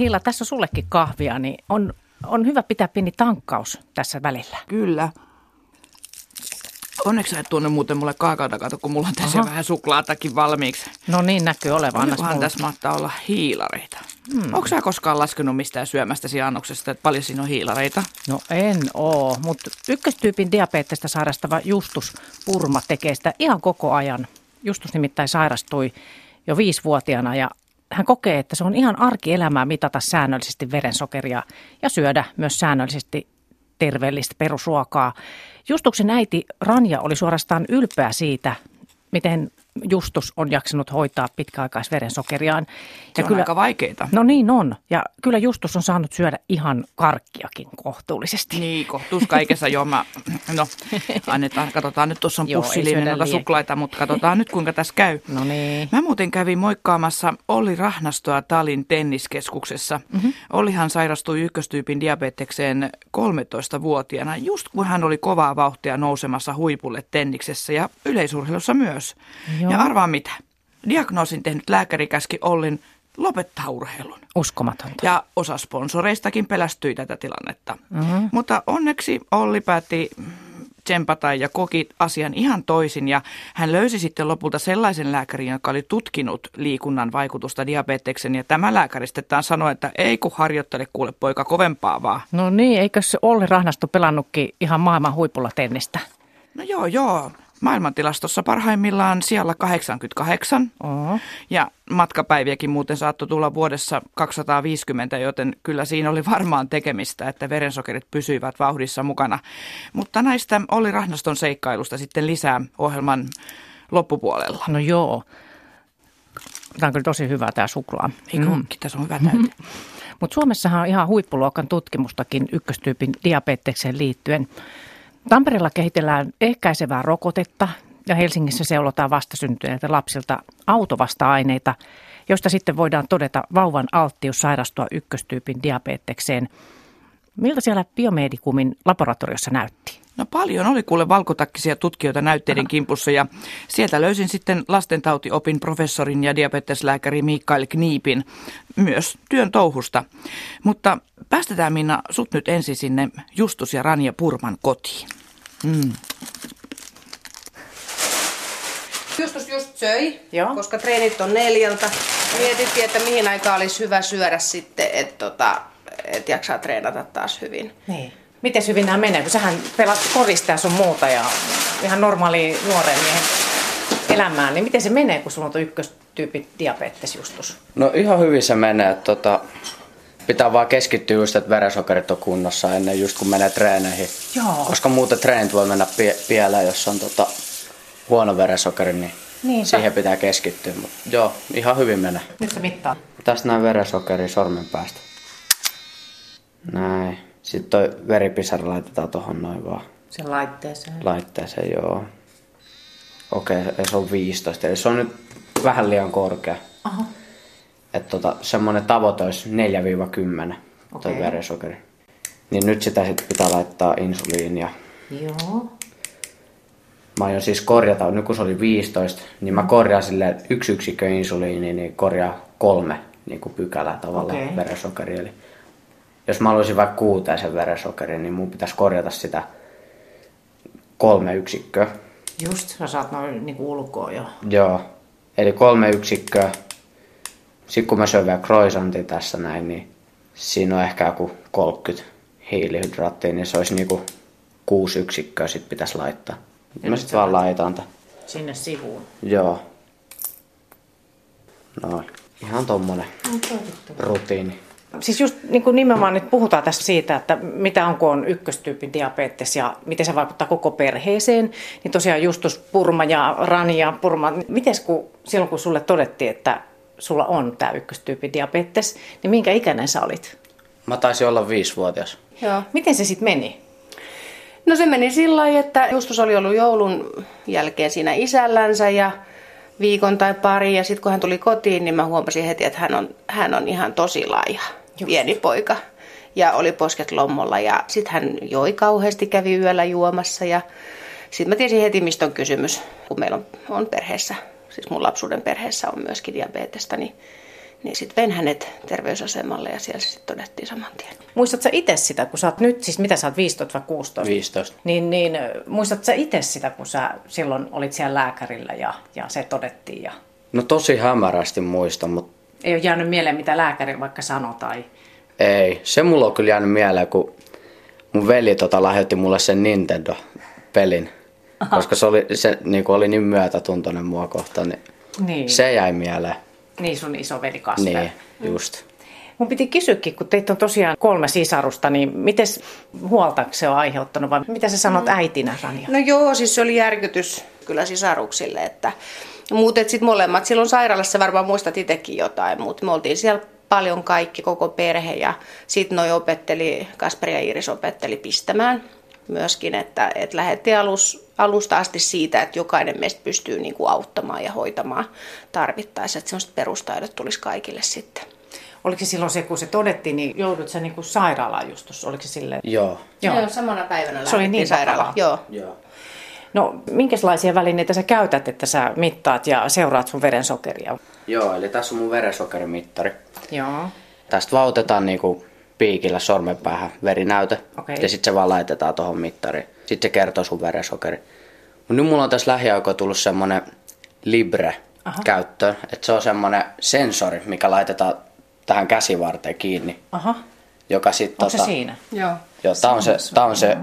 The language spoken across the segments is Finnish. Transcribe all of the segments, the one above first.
Hilla, tässä on sullekin kahvia, niin on, on hyvä pitää pieni tankkaus tässä välillä. Kyllä. Onneksi sä et tuonne muuten mulle kaakaota, kato, kun mulla on tässä Aha. vähän suklaatakin valmiiksi. No niin näkyy olevan. Onkohan tässä mahtaa olla hiilareita? Hmm. Onko sä koskaan laskenut mistään syömästäsi annoksesta, että paljon siinä on hiilareita? No en oo, mutta ykköstyypin diabetesta sairastava Justus Purma tekee sitä ihan koko ajan. Justus nimittäin sairastui jo viisivuotiaana ja hän kokee, että se on ihan arkielämää mitata säännöllisesti verensokeria ja syödä myös säännöllisesti terveellistä perusruokaa. Justuksen äiti Ranja oli suorastaan ylpeä siitä, miten Justus on jaksanut hoitaa pitkäaikaisverensokeriaan. Se on aika vaikeita. No niin on. Ja kyllä Justus on saanut syödä ihan karkkiakin kohtuullisesti. Niin, kohtuus kaikessa jo. Mä, no, annetaan, katsotaan nyt, tuossa on Joo, ei pussillinen noita suklaita, mutta katsotaan nyt kuinka tässä käy. No niin. Mä muuten kävin moikkaamassa Olli Rahnastoa Talin tenniskeskuksessa. Mm-hmm. Ollihan sairastui ykköstyypin diabetekseen 13-vuotiaana, just kun hän oli kovaa vauhtia nousemassa huipulle tenniksessä ja yleisurheilussa myös. Joo. Ja arvaa mitä? Diagnoosin tehnyt lääkäri käski Ollin lopettaa urheilun. Uskomatonta. Ja osa sponsoreistakin pelästyi tätä tilannetta. Mm-hmm. Mutta onneksi Olli päätti tsempata ja koki asian ihan toisin. Ja hän löysi sitten lopulta sellaisen lääkärin, joka oli tutkinut liikunnan vaikutusta diabeteksen. Ja tämä lääkäri sitten sanoi, että ei kun harjoittele kuule poika kovempaa vaan. No niin, eikö se Olli Rahnasto pelannutkin ihan maailman huipulla tennistä? No joo, joo. Maailmantilastossa parhaimmillaan siellä 88. Oho. Ja matkapäiviäkin muuten saattoi tulla vuodessa 250, joten kyllä siinä oli varmaan tekemistä, että verensokerit pysyivät vauhdissa mukana. Mutta näistä oli Rahnaston seikkailusta sitten lisää ohjelman loppupuolella. No joo. Tämä on kyllä tosi hyvä tämä suklaa. Eikö mm. Tässä on hyvä täyte. Mutta Suomessahan on ihan huippuluokan tutkimustakin ykköstyypin diabetekseen liittyen. Tampereella kehitellään ehkäisevää rokotetta ja Helsingissä seulotaan vastasyntyneiltä lapsilta autovasta-aineita, joista sitten voidaan todeta vauvan alttius sairastua ykköstyypin diabetekseen. Miltä siellä biomedikumin laboratoriossa näytti? No paljon oli kuule valkotakkisia tutkijoita näytteiden kimpussa ja sieltä löysin sitten lastentautiopin professorin ja diabeteslääkäri Mikael Kniipin myös työn touhusta. Mutta päästetään Minna sut nyt ensin sinne Justus ja Ranja Purman kotiin. Mm. Justus just söi, Joo. koska treenit on neljältä. Mietittiin, että mihin aikaan olisi hyvä syödä sitten, että tota, et jaksaa treenata taas hyvin. Niin. Miten hyvin nämä menee, kun sähän pelat korista ja sun muuta ja ihan normaali nuoren miehen elämään, niin miten se menee, kun sulla on tuo ykköstyypin diabetes justus? No ihan hyvin se menee. että Tota, pitää vaan keskittyä just, että verensokerit on kunnossa ennen just kun menee treeneihin. Joo. Koska muuten treenit voi mennä pie- pieleen, jos on tota, huono verensokeri, niin Niinpä. siihen pitää keskittyä. Mut joo, ihan hyvin menee. Nyt se mittaa. Tästä näin verensokeri sormen päästä. Näin. Sitten toi veripisara laitetaan tohon noin vaan Sen laitteeseen. laitteeseen, joo. Okei, okay, se on 15, eli se on nyt vähän liian korkea. Aha. Että tota, semmoinen tavoite olisi 4-10 toi Okei. verensokeri. Niin nyt sitä sitten pitää laittaa insuliinia. Joo. Mä aion siis korjata, nyt kun se oli 15, niin mä korjaan sille yksi yksikkö insuliini, niin korjaa kolme niin kuin pykälää tavallaan Okei. verensokeri. Eli jos mä haluaisin vaikka kuuteisen verensokerin, niin mun pitäisi korjata sitä kolme yksikköä. Just, sä saat noin niin ulkoa jo. Joo, eli kolme yksikköä. Sitten kun mä syön vielä croissantin tässä näin, niin siinä on ehkä joku 30 hiilihydraattia, niin se olisi niinku kuusi yksikköä sit pitäisi laittaa. Mä sit vaan laitan tämän. Sinne sivuun. Joo. Noin. Ihan tommonen rutiini. Siis just niin kuin nimenomaan nyt puhutaan tässä siitä, että mitä on, kun on ykköstyypin diabetes ja miten se vaikuttaa koko perheeseen. Niin tosiaan Justus Purma ja Rania Purma, miten kun silloin kun sulle todettiin, että sulla on tämä ykköstyypin diabetes, niin minkä ikäinen sä olit? Mä taisin olla viisivuotias. Joo. Miten se sitten meni? No se meni sillä lailla, että Justus oli ollut joulun jälkeen siinä isällänsä ja viikon tai pari. Ja sitten kun hän tuli kotiin, niin mä huomasin heti, että hän on, hän on ihan tosi laiha, pieni poika. Ja oli posket lommolla ja sitten hän joi kauheasti, kävi yöllä juomassa. Ja sitten mä tiesin heti, mistä on kysymys, kun meillä on, on perheessä, siis mun lapsuuden perheessä on myöskin diabetesta, niin Niin sitten vein hänet terveysasemalle ja siellä se sitten todettiin saman tien. Muistatko sä itse sitä, kun sä oot nyt, siis mitä sä oot, 15 vai 16? 15. Niin, niin muistatko sä itse sitä, kun sä silloin olit siellä lääkärillä ja, ja se todettiin? Ja... No tosi hämärästi muista, mutta Ei ole jäänyt mieleen, mitä lääkäri vaikka sanoi tai... ei. Se mulla on kyllä jäänyt mieleen, kun mun veli tota lahjoitti mulle sen Nintendo-pelin. Aha. Koska se oli, se niin oli niin myötätuntoinen mua kohtaan, niin, Niin, se jäi mieleen. niin sun isoveli Kasper. Niin, just. Mun piti kysyäkin, kun teitä on tosiaan kolme sisarusta, niin miten huolta se on aiheuttanut vai mitä sä sanot äitinä, Rania? No joo, siis se oli järkytys kyllä sisaruksille, että mutta sitten molemmat silloin sairaalassa varmaan muistat itsekin jotain, mutta me oltiin siellä paljon kaikki, koko perhe ja sitten noi opetteli, Kasperi ja Iris opetteli pistämään myöskin, että, että lähdettiin alus, alusta asti siitä, että jokainen meistä pystyy niin kuin auttamaan ja hoitamaan tarvittaessa, että semmoiset perustaidot tulisi kaikille sitten. Oliko se silloin se, kun se todettiin, niin joudut sä niin kuin sairaalaan justus? Oliko se silleen? Joo. Joo. samana päivänä Se oli niin sairaalaan. Joo. Joo. No, minkälaisia välineitä sä käytät, että sä mittaat ja seuraat sun verensokeria? Joo, eli tässä on mun verensokerimittari. Joo. Tästä vaan otetaan niinku piikillä sormenpäähän verinäyte. Okei. Ja sitten se vaan laitetaan tuohon mittariin. Sitten se kertoo sun verensokeri. Mut nyt mulla on tässä lähiaikoina tullut semmonen Libre Aha. käyttöön. Että se on semmonen sensori, mikä laitetaan tähän käsivarteen kiinni. Aha. Joka sitten Onko se siinä? Joo. Joo, tää on se, tää on se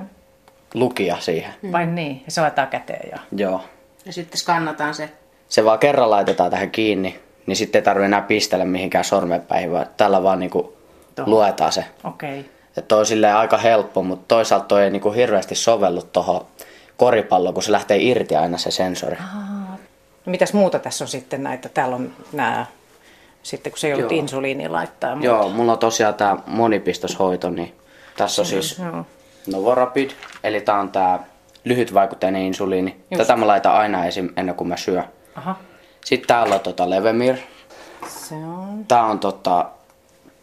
lukija siihen. Vai niin? Ja se laitetaan käteen ja... Joo. Ja sitten skannataan se. Se vaan kerran laitetaan tähän kiinni, niin sitten ei tarvitse enää pistellä mihinkään sormenpäihin, vaan tällä vaan niinku luetaan se. Okei. Okay. Että toi on silleen aika helppo, mutta toisaalta toi ei niinku hirveästi sovellu tuohon koripalloon, kun se lähtee irti aina se sensori. No, mitäs muuta tässä on sitten näitä? Täällä on nämä, sitten kun se ei ollut Joo. insuliini laittaa. mutta- Joo, mulla on tosiaan tää monipistoshoito, niin tässä on siis Joo. Novorapid, eli tää on tää lyhytvaikutteinen insuliini. Just. Tätä mä laitan aina esim. ennen kuin mä syön. Aha. Sitten täällä on tota Levemir. Se on... Tää on tota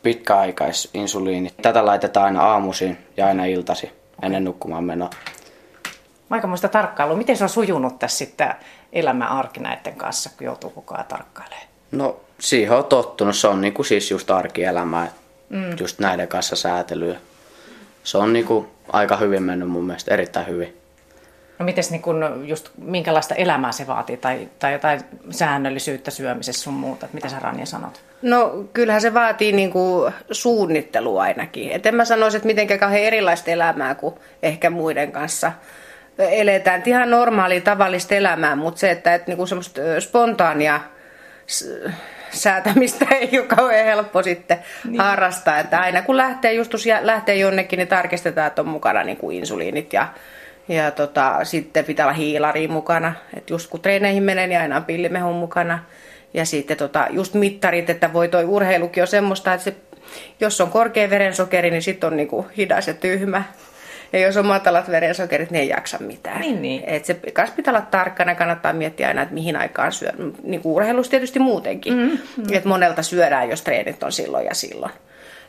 pitkäaikaisinsuliini. Tätä laitetaan aina aamuisin ja aina iltasi ennen nukkumaan menoa. Aikamoista tarkkailua. Miten se on sujunut tässä sitten elämän arki näiden kanssa, kun joutuu koko ajan tarkkailemaan? No siihen on tottunut. Se on niinku siis just arkielämää. Mm. Just näiden kanssa säätelyä. Se on niinku aika hyvin mennyt mun mielestä, erittäin hyvin. No mites niin kun just minkälaista elämää se vaatii tai, tai jotain säännöllisyyttä syömisessä sun muuta? Mitä sä Ranja sanot? No kyllähän se vaatii niinku suunnittelua ainakin. Et en mä sanoisi, että mitenkään kauhean erilaista elämää kuin ehkä muiden kanssa eletään. Et Ihan normaalia tavallista elämää, mutta se, että et niinku semmoista ö, spontaania säätämistä ei ole kauhean helppo sitten niin. harrastaa. Että aina kun lähtee, justus ja lähtee jonnekin, niin tarkistetaan, että on mukana niin kuin insuliinit ja, ja tota, sitten pitää olla hiilari mukana. Et just kun treeneihin menee, niin aina on pillimehun mukana. Ja sitten tota, just mittarit, että voi toi urheilukin on semmoista, että se, jos on korkea verensokeri, niin sitten on niinku hidas ja tyhmä. Ja jos on matalat verensokerit, niin ei jaksa mitään. Niin, niin. Et se kas pitää olla tarkkana, kannattaa miettiä aina, että mihin aikaan syö. Niin kuin urheilussa tietysti muutenkin. Mm, mm. Että monelta syödään, jos treenit on silloin ja silloin.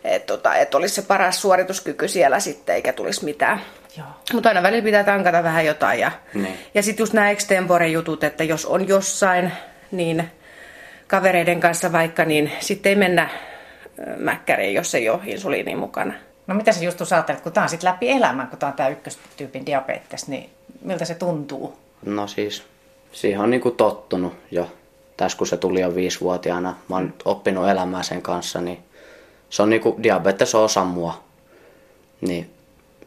Että tota, et olisi se paras suorituskyky siellä sitten, eikä tulisi mitään. Joo. Mutta aina välillä pitää tankata vähän jotain. Ja, Niin. ja sitten just nämä extempore-jutut, että jos on jossain, niin kavereiden kanssa vaikka, niin sitten ei mennä mäkkäriin, jos ei ole insuliini mukana. No mitä sä just ajattelet, kun tää on sitten läpi elämän, kun tää on tää ykköstyypin diabetes, niin miltä se tuntuu? No siis, siihen on niinku tottunut jo. Tässä kun se tuli jo viisivuotiaana, mä oon oppinut elämään sen kanssa, niin se on niinku, diabetes on osa mua. Niin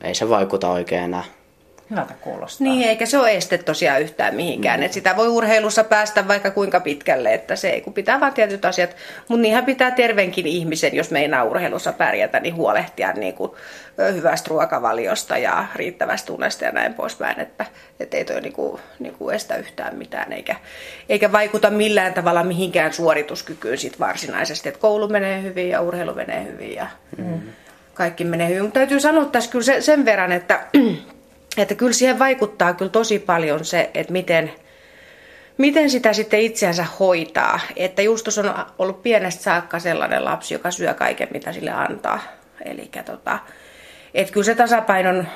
ei se vaikuta oikein enää. Hyvältä kuulostaa. Niin, eikä se ole este tosiaan yhtään mihinkään. Mm. Et sitä voi urheilussa päästä vaikka kuinka pitkälle, että se ei, kun pitää vaan tietyt asiat. Mutta niinhän pitää terveenkin ihmisen, jos meinaa urheilussa pärjätä, niin huolehtia niin kuin, hyvästä ruokavaliosta ja riittävästä unesta ja näin poispäin. Että et ei toi niin kuin, niin kuin estä yhtään mitään, eikä, eikä vaikuta millään tavalla mihinkään suorituskykyyn sit varsinaisesti. Että koulu menee hyvin ja urheilu menee hyvin ja mm. kaikki menee hyvin. Mutta täytyy sanoa tässä kyllä sen verran, että että kyllä siihen vaikuttaa kyllä tosi paljon se, että miten, miten sitä sitten itseänsä hoitaa. Että Justus on ollut pienestä saakka sellainen lapsi, joka syö kaiken, mitä sille antaa. Eli tota, että kyllä se tasapainon,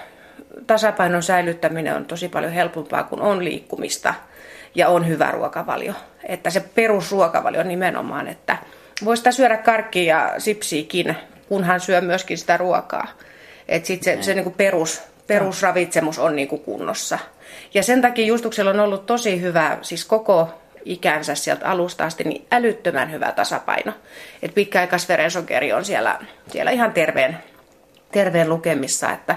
tasapainon säilyttäminen on tosi paljon helpompaa, kun on liikkumista ja on hyvä ruokavalio. Että se perusruokavalio nimenomaan, että, voi sitä syödä karkkia ja sipsiikin, kunhan syö myöskin sitä ruokaa. Että sitten se, se niin kuin perus, perusravitsemus on niin kuin kunnossa. Ja sen takia Justuksella on ollut tosi hyvä, siis koko ikänsä sieltä alusta asti, niin älyttömän hyvä tasapaino. Että pitkäaikaisverensokeri on siellä, siellä ihan terveen, terveen lukemissa, että,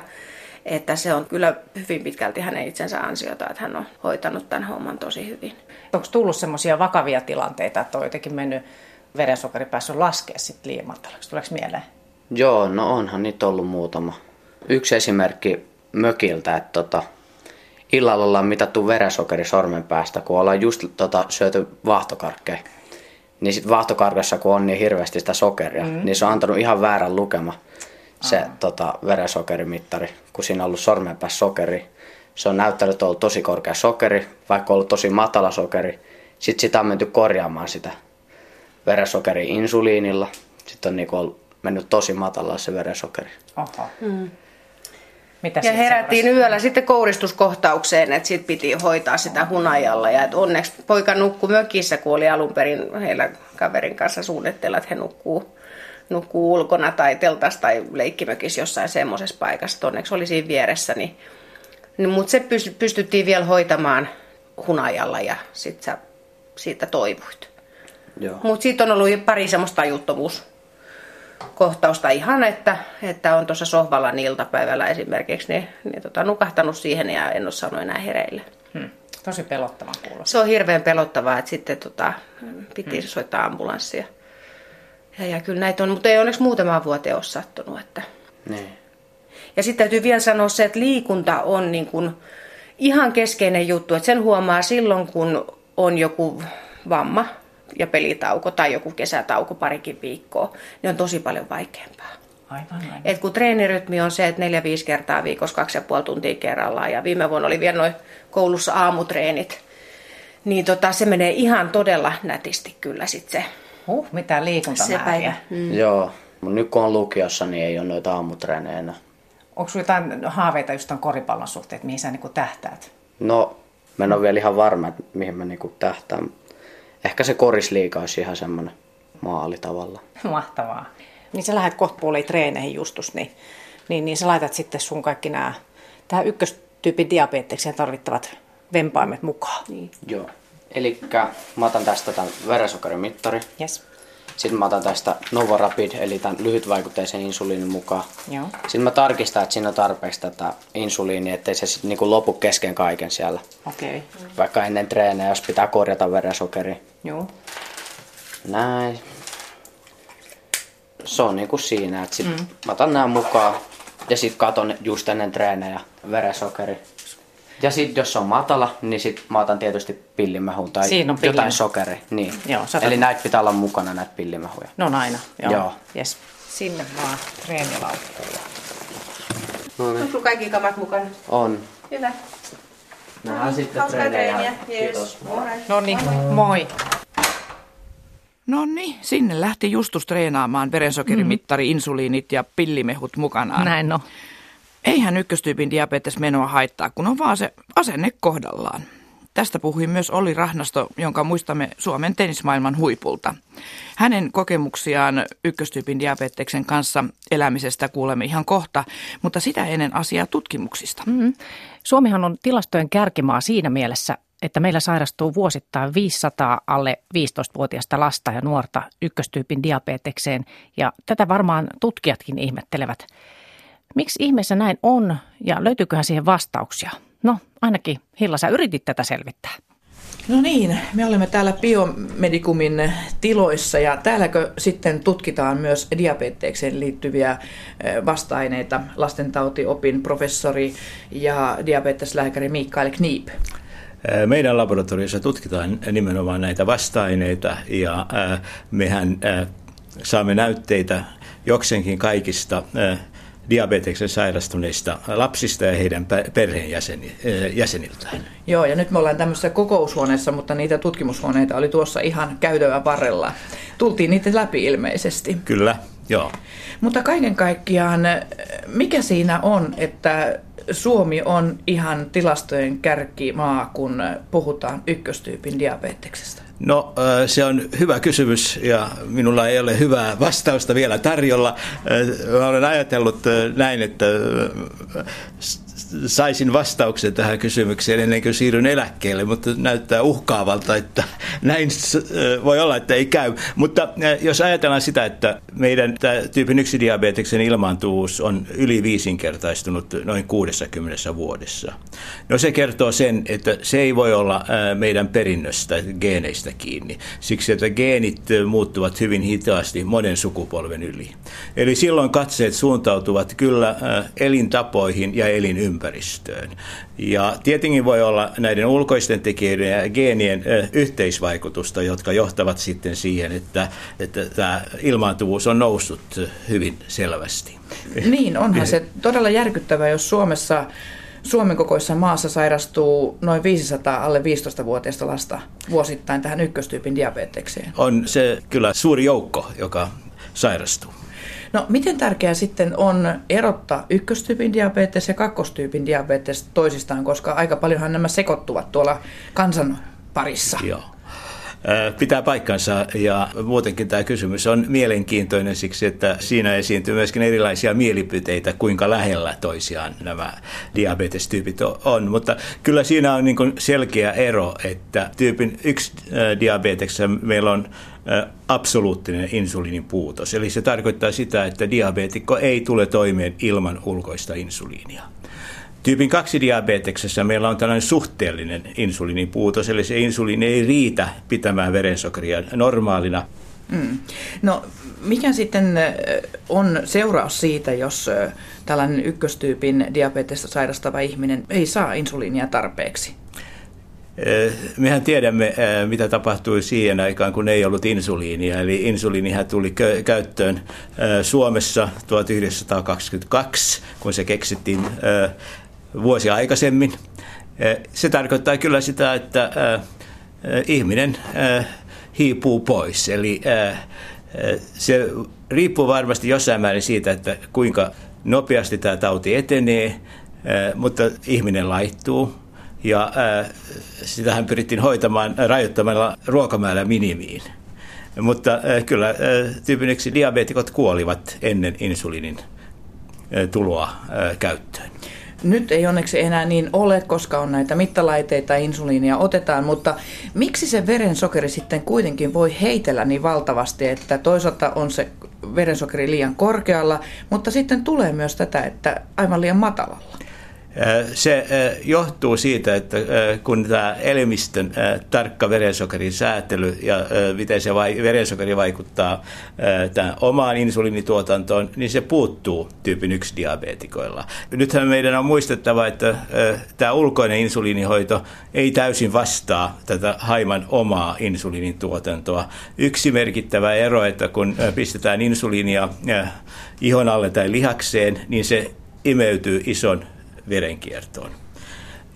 että se on kyllä hyvin pitkälti hänen itsensä ansiota, että hän on hoitanut tämän homman tosi hyvin. Onko tullut semmoisia vakavia tilanteita, että on jotenkin mennyt verensokeri päässyt laskea sitten liian matalaksi? Tuleeko mieleen? Joo, no onhan niitä ollut muutama. Yksi esimerkki mökiltä, että tota, illalla ollaan mitattu verensokeri sormen päästä, kun ollaan just tota, syöty vaahtokarkkeja. Niin sit vaahtokarkassa, kun on niin hirveästi sitä sokeria, mm. niin se on antanut ihan väärän lukema se tota, verensokerimittari, kun siinä on ollut sormen päässä sokeri. Se on näyttänyt, että on ollut tosi korkea sokeri, vaikka on ollut tosi matala sokeri. Sitten sitä on menty korjaamaan sitä verensokeri insuliinilla. Sitten on niinku ollut mennyt tosi matala se verensokeri. Oho. Mm. Mitä ja herättiin seurasi? yöllä sitten kouristuskohtaukseen, että sitten piti hoitaa sitä hunajalla. Ja että onneksi poika nukkui mökissä, kun oli alun perin heillä kaverin kanssa suunnitella, että he nukkuu, nukkuu ulkona tai teltas tai leikkimökissä jossain semmoisessa paikassa. Onneksi oli siinä vieressä, niin, niin mutta se pystyttiin vielä hoitamaan hunajalla ja sitten siitä toivuit. Mutta sitten on ollut pari semmoista tajuttomuus kohtausta ihan, että, että on tuossa sohvalla niin iltapäivällä esimerkiksi niin, niin tota, nukahtanut siihen ja en ole saanut enää hereille. Hmm. Tosi pelottava kuulostaa. Se on hirveän pelottavaa, että sitten tota, piti hmm. soittaa ambulanssia. Ja, ja kyllä näitä on, mutta ei onneksi muutamaan vuoteen ole sattunut. Että. Niin. Ja sitten täytyy vielä sanoa se, että liikunta on niin kuin ihan keskeinen juttu. Että sen huomaa silloin, kun on joku vamma, ja pelitauko tai joku kesätauko parikin viikkoa, niin on tosi paljon vaikeampaa. Aivan, aivan. Et kun treenirytmi on se, että neljä viisi kertaa viikossa kaksi ja puoli tuntia kerrallaan ja viime vuonna oli vielä noin koulussa aamutreenit, niin tota, se menee ihan todella nätisti kyllä sitten se. Huh, mitä liikuntamääriä. Mm. Joo, mutta nyt kun on lukiossa, niin ei ole noita aamutreenejä enää. Onko sinulla jotain haaveita just ton koripallon suhteen, mihin sä niinku tähtäät? No, mä en ole vielä ihan varma, että mihin mä niinku tähtään ehkä se korisliika olisi ihan semmoinen maali tavalla. Mahtavaa. Niin sä lähdet kohta puoliin treeneihin justus, niin, niin, niin sä laitat sitten sun kaikki nämä, tähän ykköstyypin diabetekseen tarvittavat vempaimet mukaan. Niin. Joo. Eli mä otan tästä tämän verensokerimittari. Yes. Sitten mä otan tästä Novorapid, eli tämän lyhytvaikutteisen insuliinin mukaan. Joo. Sitten mä tarkistan, että siinä on tarpeeksi tätä insuliinia, ettei se sitten niinku lopu kesken kaiken siellä. Okei. Okay. Vaikka ennen treenejä, jos pitää korjata verensokeri. Joo. Näin. Se on niinku siinä, että sit mm. mä otan nämä mukaan ja sitten katon just ennen treenejä verensokeri. Ja sitten jos se on matala, niin sit mä otan tietysti pillimehun tai Siinä on jotain sokeri. Niin. Joo, Eli näitä pitää olla mukana näitä pillimehuja. No on aina. Joo. Joo. Yes. Sinne vaan treenilaukkuun. No niin. Onko kaikki kamat mukana? On. Hyvä. Nähdään sitten Hauskaa treeniä. Kiitos. No niin, moi. No niin, sinne lähti Justus treenaamaan verensokerimittari, mm. insuliinit ja pillimehut mukanaan. Näin no. Eihän ykköstyypin diabetes menoa haittaa, kun on vaan se asenne kohdallaan. Tästä puhui myös Olli Rahnasto, jonka muistamme Suomen tennismaailman huipulta. Hänen kokemuksiaan ykköstyypin diabeteksen kanssa elämisestä kuulemme ihan kohta, mutta sitä ennen asiaa tutkimuksista. Mm-hmm. Suomihan on tilastojen kärkimaa siinä mielessä, että meillä sairastuu vuosittain 500 alle 15-vuotiaista lasta ja nuorta ykköstyypin diabetekseen, ja tätä varmaan tutkijatkin ihmettelevät. Miksi ihmeessä näin on ja löytyyköhän siihen vastauksia? No, ainakin Hilla, sä yritit tätä selvittää. No niin, me olemme täällä Biomedikumin tiloissa ja täälläkö sitten tutkitaan myös diabetekseen liittyviä vasta-aineita lastentautiopin professori ja diabeteslääkäri Mikael Kniip. Meidän laboratoriossa tutkitaan nimenomaan näitä vasta-aineita ja mehän saamme näytteitä jokseenkin kaikista diabeteksen sairastuneista lapsista ja heidän perheenjäseniltään. Joo, ja nyt me ollaan tämmöisessä kokoushuoneessa, mutta niitä tutkimushuoneita oli tuossa ihan käytävä varrella. Tultiin niitä läpi ilmeisesti. Kyllä, joo. Mutta kaiken kaikkiaan, mikä siinä on, että Suomi on ihan tilastojen kärkimaa, kun puhutaan ykköstyypin diabeteksesta? No se on hyvä kysymys ja minulla ei ole hyvää vastausta vielä tarjolla. Mä olen ajatellut näin, että saisin vastauksen tähän kysymykseen ennen kuin siirryn eläkkeelle, mutta näyttää uhkaavalta, että näin voi olla, että ei käy. Mutta jos ajatellaan sitä, että meidän tyypin 1 diabeteksen ilmaantuvuus on yli viisinkertaistunut noin 60 vuodessa. No se kertoo sen, että se ei voi olla meidän perinnöstä, geeneistä kiinni. Siksi, että geenit muuttuvat hyvin hitaasti monen sukupolven yli. Eli silloin katseet suuntautuvat kyllä elintapoihin ja elinympäristöön. Ja tietenkin voi olla näiden ulkoisten tekijöiden ja geenien yhteisvaikutusta, jotka johtavat sitten siihen, että, että tämä ilmaantuvuus on noussut hyvin selvästi. Niin, onhan se todella järkyttävää, jos Suomessa Suomen kokoisessa maassa sairastuu noin 500 alle 15-vuotiaista lasta vuosittain tähän ykköstyypin diabetekseen. On se kyllä suuri joukko, joka sairastuu. No miten tärkeää sitten on erottaa ykköstyypin diabetes ja kakkostyypin diabetes toisistaan, koska aika paljonhan nämä sekoittuvat tuolla kansan parissa. Joo. Pitää paikkansa ja muutenkin tämä kysymys on mielenkiintoinen siksi, että siinä esiintyy myöskin erilaisia mielipiteitä, kuinka lähellä toisiaan nämä diabetestyypit on. Mutta kyllä siinä on niin selkeä ero, että tyypin yksi diabeteksessa meillä on absoluuttinen insuliinin puutos. Eli se tarkoittaa sitä, että diabeetikko ei tule toimeen ilman ulkoista insuliinia. Tyypin 2 diabeteksessä meillä on tällainen suhteellinen insuliinipuutos, eli se insuliini ei riitä pitämään verensokeria normaalina. Mm. No mikä sitten on seuraus siitä, jos tällainen ykköstyypin diabetesta sairastava ihminen ei saa insuliinia tarpeeksi? Mehän tiedämme, mitä tapahtui siihen aikaan, kun ei ollut insuliinia. Eli insuliinihän tuli käyttöön Suomessa 1922, kun se keksittiin vuosia aikaisemmin. Se tarkoittaa kyllä sitä, että ihminen hiipuu pois. Eli se riippuu varmasti jossain määrin siitä, että kuinka nopeasti tämä tauti etenee, mutta ihminen laittuu. Ja sitähän pyrittiin hoitamaan rajoittamalla ruokamäärä minimiin. Mutta kyllä tyypin diabeetikot kuolivat ennen insuliinin tuloa käyttöön. Nyt ei onneksi enää niin ole, koska on näitä mittalaiteita insuliinia otetaan, mutta miksi se verensokeri sitten kuitenkin voi heitellä niin valtavasti, että toisaalta on se verensokeri liian korkealla, mutta sitten tulee myös tätä, että aivan liian matalalla? Se johtuu siitä, että kun tämä elimistön tarkka verensokerin säätely ja miten se verensokeri vaikuttaa tämän omaan insuliinituotantoon, niin se puuttuu tyypin 1 diabetikoilla. Nythän meidän on muistettava, että tämä ulkoinen insuliinihoito ei täysin vastaa tätä haiman omaa insuliinituotantoa. Yksi merkittävä ero, että kun pistetään insuliinia ihon alle tai lihakseen, niin se imeytyy ison verenkiertoon.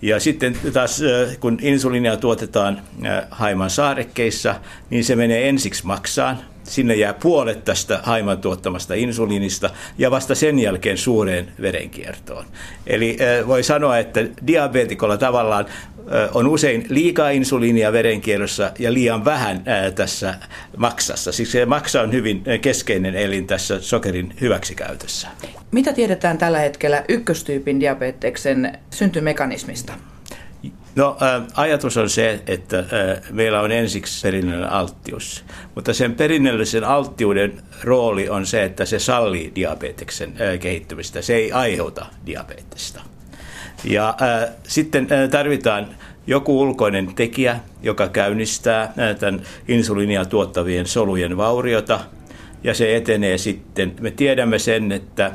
Ja sitten taas kun insuliinia tuotetaan haiman saarekkeissa, niin se menee ensiksi maksaan. Sinne jää puolet tästä haiman tuottamasta insuliinista ja vasta sen jälkeen suureen verenkiertoon. Eli voi sanoa, että diabetikolla tavallaan on usein liikaa insuliinia verenkierrossa ja liian vähän tässä maksassa. Siksi se maksa on hyvin keskeinen elin tässä sokerin hyväksikäytössä. Mitä tiedetään tällä hetkellä ykköstyypin diabeteksen syntymekanismista? No ajatus on se, että meillä on ensiksi perinnöllinen alttius, mutta sen perinnöllisen alttiuden rooli on se, että se sallii diabeteksen kehittymistä. Se ei aiheuta diabetesta. Ja äh, sitten äh, tarvitaan joku ulkoinen tekijä, joka käynnistää äh, tämän insuliinia tuottavien solujen vauriota, ja se etenee sitten. Me tiedämme sen, että äh,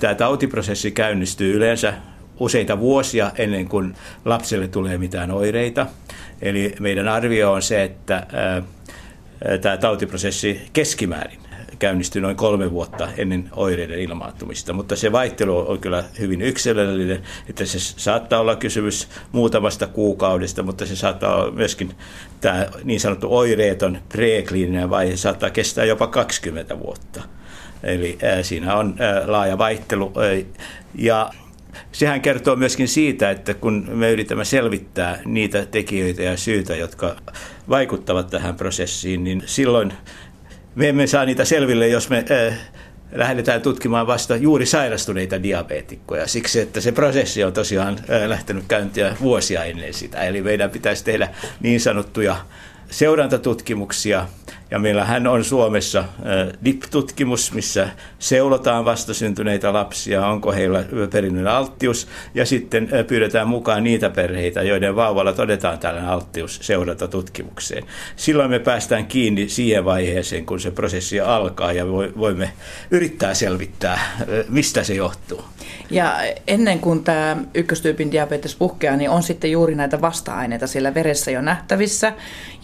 tämä tautiprosessi käynnistyy yleensä useita vuosia ennen kuin lapselle tulee mitään oireita. Eli meidän arvio on se, että äh, tämä tautiprosessi keskimäärin käynnistyi noin kolme vuotta ennen oireiden ilmaantumista, mutta se vaihtelu on kyllä hyvin yksilöllinen, että se saattaa olla kysymys muutamasta kuukaudesta, mutta se saattaa olla myöskin tämä niin sanottu oireeton prekliininen vaihe saattaa kestää jopa 20 vuotta. Eli siinä on laaja vaihtelu. Ja sehän kertoo myöskin siitä, että kun me yritämme selvittää niitä tekijöitä ja syitä, jotka vaikuttavat tähän prosessiin, niin silloin me emme saa niitä selville, jos me lähdetään tutkimaan vasta juuri sairastuneita diabeetikkoja, siksi että se prosessi on tosiaan lähtenyt käyntiä vuosia ennen sitä. Eli meidän pitäisi tehdä niin sanottuja seurantatutkimuksia, ja meillähän on Suomessa DIP-tutkimus, missä seulotaan vastasyntyneitä lapsia, onko heillä perinnön alttius, ja sitten pyydetään mukaan niitä perheitä, joiden vauvalla todetaan tällainen alttius seurata tutkimukseen. Silloin me päästään kiinni siihen vaiheeseen, kun se prosessi alkaa, ja voimme yrittää selvittää, mistä se johtuu. Ja ennen kuin tämä ykköstyypin diabetes puhkeaa, niin on sitten juuri näitä vasta-aineita siellä veressä jo nähtävissä,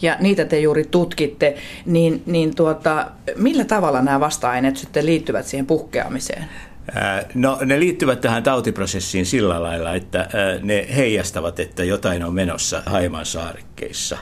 ja niitä te juuri tutkitte niin, niin tuota, millä tavalla nämä vasta-aineet sitten liittyvät siihen puhkeamiseen? No ne liittyvät tähän tautiprosessiin sillä lailla, että ne heijastavat, että jotain on menossa Haiman saarekkeissa.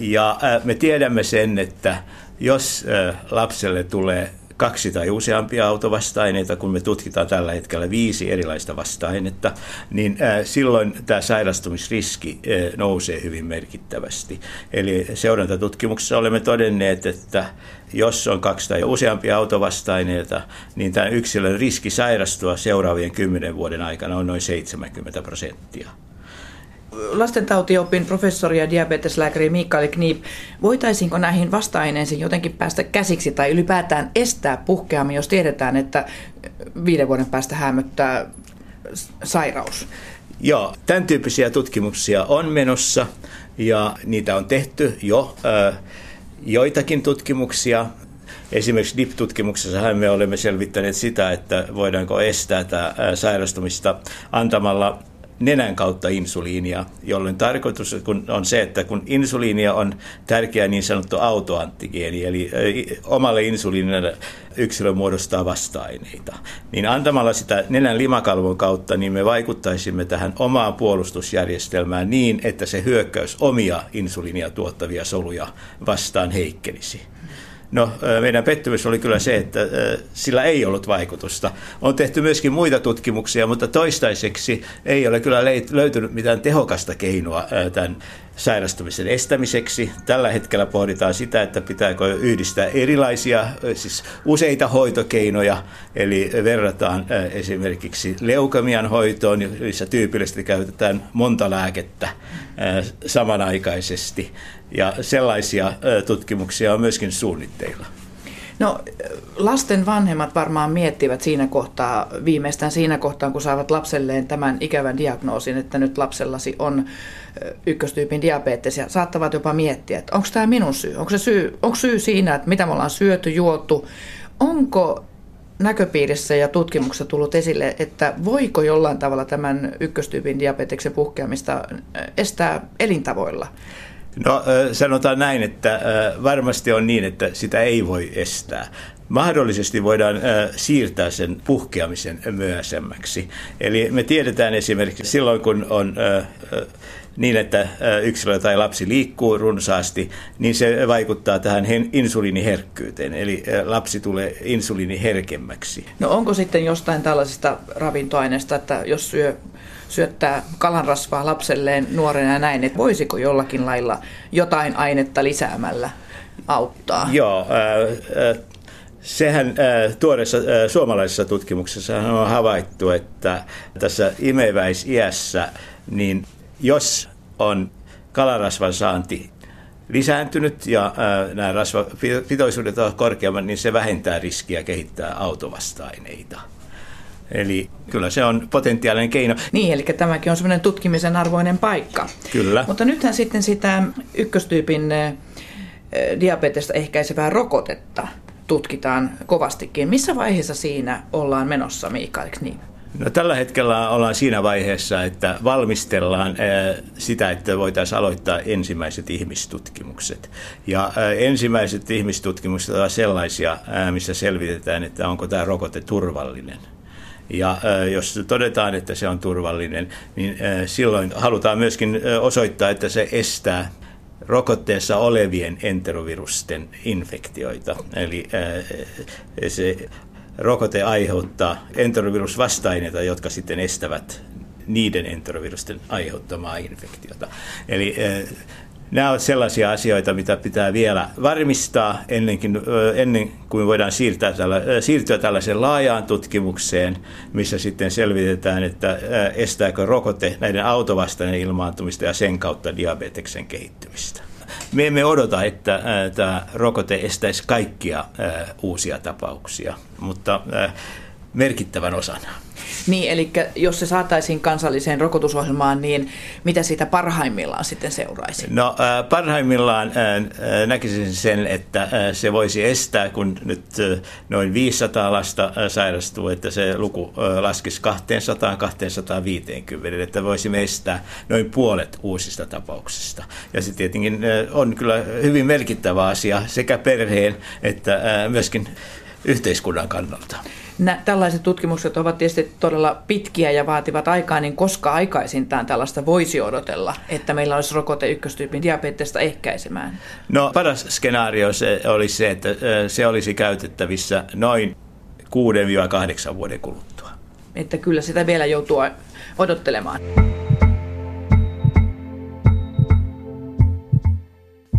Ja me tiedämme sen, että jos lapselle tulee kaksi tai useampia autovasta-aineita, kun me tutkitaan tällä hetkellä viisi erilaista vasta-ainetta, niin silloin tämä sairastumisriski nousee hyvin merkittävästi. Eli seurantatutkimuksessa olemme todenneet, että jos on kaksi tai useampia autovasta-aineita, niin tämä yksilön riski sairastua seuraavien kymmenen vuoden aikana on noin 70 prosenttia lastentautiopin professori ja diabeteslääkäri Mikael Kniip, voitaisiinko näihin vasta-aineisiin jotenkin päästä käsiksi tai ylipäätään estää puhkeamia, jos tiedetään, että viiden vuoden päästä hämöttää sairaus? Joo, tämän tyyppisiä tutkimuksia on menossa ja niitä on tehty jo joitakin tutkimuksia. Esimerkiksi DIP-tutkimuksessa me olemme selvittäneet sitä, että voidaanko estää tämä sairastumista antamalla nenän kautta insuliinia, jolloin tarkoitus on se, että kun insuliinia on tärkeä niin sanottu autoanttigeeni, eli omalle insuliinille yksilö muodostaa vasta-aineita, niin antamalla sitä nenän limakalvon kautta, niin me vaikuttaisimme tähän omaan puolustusjärjestelmään niin, että se hyökkäys omia insuliinia tuottavia soluja vastaan heikkenisi. No, meidän pettymys oli kyllä se, että sillä ei ollut vaikutusta. On tehty myöskin muita tutkimuksia, mutta toistaiseksi ei ole kyllä löytynyt mitään tehokasta keinoa tämän sairastumisen estämiseksi. Tällä hetkellä pohditaan sitä, että pitääkö yhdistää erilaisia, siis useita hoitokeinoja, eli verrataan esimerkiksi leukemian hoitoon, missä tyypillisesti käytetään monta lääkettä samanaikaisesti. Ja sellaisia tutkimuksia on myöskin suunnitteilla. No lasten vanhemmat varmaan miettivät siinä kohtaa, viimeistään siinä kohtaa, kun saavat lapselleen tämän ikävän diagnoosin, että nyt lapsellasi on ykköstyypin diabetes ja saattavat jopa miettiä, että onko tämä minun syy, onko, se syy, onko syy siinä, että mitä me ollaan syöty, juotu, onko näköpiirissä ja tutkimuksessa tullut esille, että voiko jollain tavalla tämän ykköstyypin diabeteksen puhkeamista estää elintavoilla? No sanotaan näin, että varmasti on niin, että sitä ei voi estää. Mahdollisesti voidaan siirtää sen puhkeamisen myöhäisemmäksi. Eli me tiedetään esimerkiksi silloin, kun on niin, että yksilö tai lapsi liikkuu runsaasti, niin se vaikuttaa tähän insuliiniherkkyyteen, eli lapsi tulee insuliiniherkemmäksi. No onko sitten jostain tällaisesta ravintoaineesta, että jos syö syöttää kalanrasvaa lapselleen nuorena ja näin, että voisiko jollakin lailla jotain ainetta lisäämällä auttaa? Joo, äh, äh, Sehän äh, tuoreessa äh, suomalaisessa tutkimuksessa on havaittu, että tässä imeväisiässä, niin jos on kalarasvan saanti lisääntynyt ja äh, nämä rasvapitoisuudet ovat korkeammat, niin se vähentää riskiä kehittää autovasta-aineita. Eli kyllä se on potentiaalinen keino. Niin, eli tämäkin on semmoinen tutkimisen arvoinen paikka. Kyllä. Mutta nythän sitten sitä ykköstyypin diabetesta ehkäisevää rokotetta tutkitaan kovastikin. Missä vaiheessa siinä ollaan menossa, Mikael Kniip? No, tällä hetkellä ollaan siinä vaiheessa, että valmistellaan sitä, että voitaisiin aloittaa ensimmäiset ihmistutkimukset. Ja ensimmäiset ihmistutkimukset ovat sellaisia, missä selvitetään, että onko tämä rokote turvallinen. Ja jos todetaan, että se on turvallinen, niin silloin halutaan myöskin osoittaa, että se estää rokotteessa olevien enterovirusten infektioita. Eli se rokote aiheuttaa enterovirusvasta-aineita, jotka sitten estävät niiden enterovirusten aiheuttamaa infektiota. Eli Nämä ovat sellaisia asioita, mitä pitää vielä varmistaa ennenkin, ennen kuin voidaan siirtää tällä, siirtyä tällaiseen laajaan tutkimukseen, missä sitten selvitetään, että estääkö rokote näiden autovastainen ilmaantumista ja sen kautta diabeteksen kehittymistä. Me emme odota, että tämä rokote estäisi kaikkia uusia tapauksia, mutta merkittävän osan. Niin, eli jos se saataisiin kansalliseen rokotusohjelmaan, niin mitä siitä parhaimmillaan sitten seuraisi? No äh, parhaimmillaan äh, näkisin sen, että äh, se voisi estää, kun nyt äh, noin 500 lasta äh, sairastuu, että se luku äh, laskisi 200-250, että voisimme estää noin puolet uusista tapauksista. Ja se tietenkin äh, on kyllä hyvin merkittävä asia sekä perheen että äh, myöskin yhteiskunnan kannalta. Nä, tällaiset tutkimukset ovat tietysti todella pitkiä ja vaativat aikaa, niin koska aikaisintaan tällaista voisi odotella, että meillä olisi rokote ykköstyypin diabetesta ehkäisemään? No paras skenaario se olisi se, että se olisi käytettävissä noin 6-8 vuoden kuluttua. Että kyllä sitä vielä joutuu odottelemaan.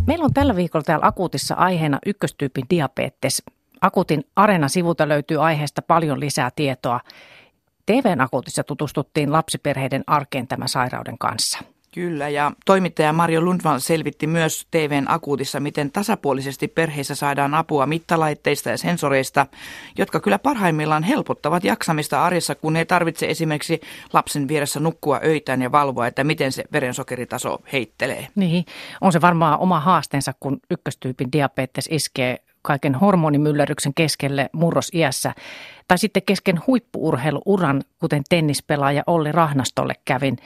Meillä on tällä viikolla täällä akuutissa aiheena ykköstyypin diabetes. Akuutin Areena-sivulta löytyy aiheesta paljon lisää tietoa. TVn Akuutissa tutustuttiin lapsiperheiden arkeen tämän sairauden kanssa. Kyllä, ja toimittaja Mario Lundvall selvitti myös TVn akuutissa, miten tasapuolisesti perheissä saadaan apua mittalaitteista ja sensoreista, jotka kyllä parhaimmillaan helpottavat jaksamista arjessa, kun ei tarvitse esimerkiksi lapsen vieressä nukkua öitään ja valvoa, että miten se verensokeritaso heittelee. Niin, on se varmaan oma haasteensa, kun ykköstyypin diabetes iskee kaiken hormonimyllerryksen keskelle murrosiässä tai sitten kesken huippuurheiluuran, kuten tennispelaaja Olli Rahnastolle kävin.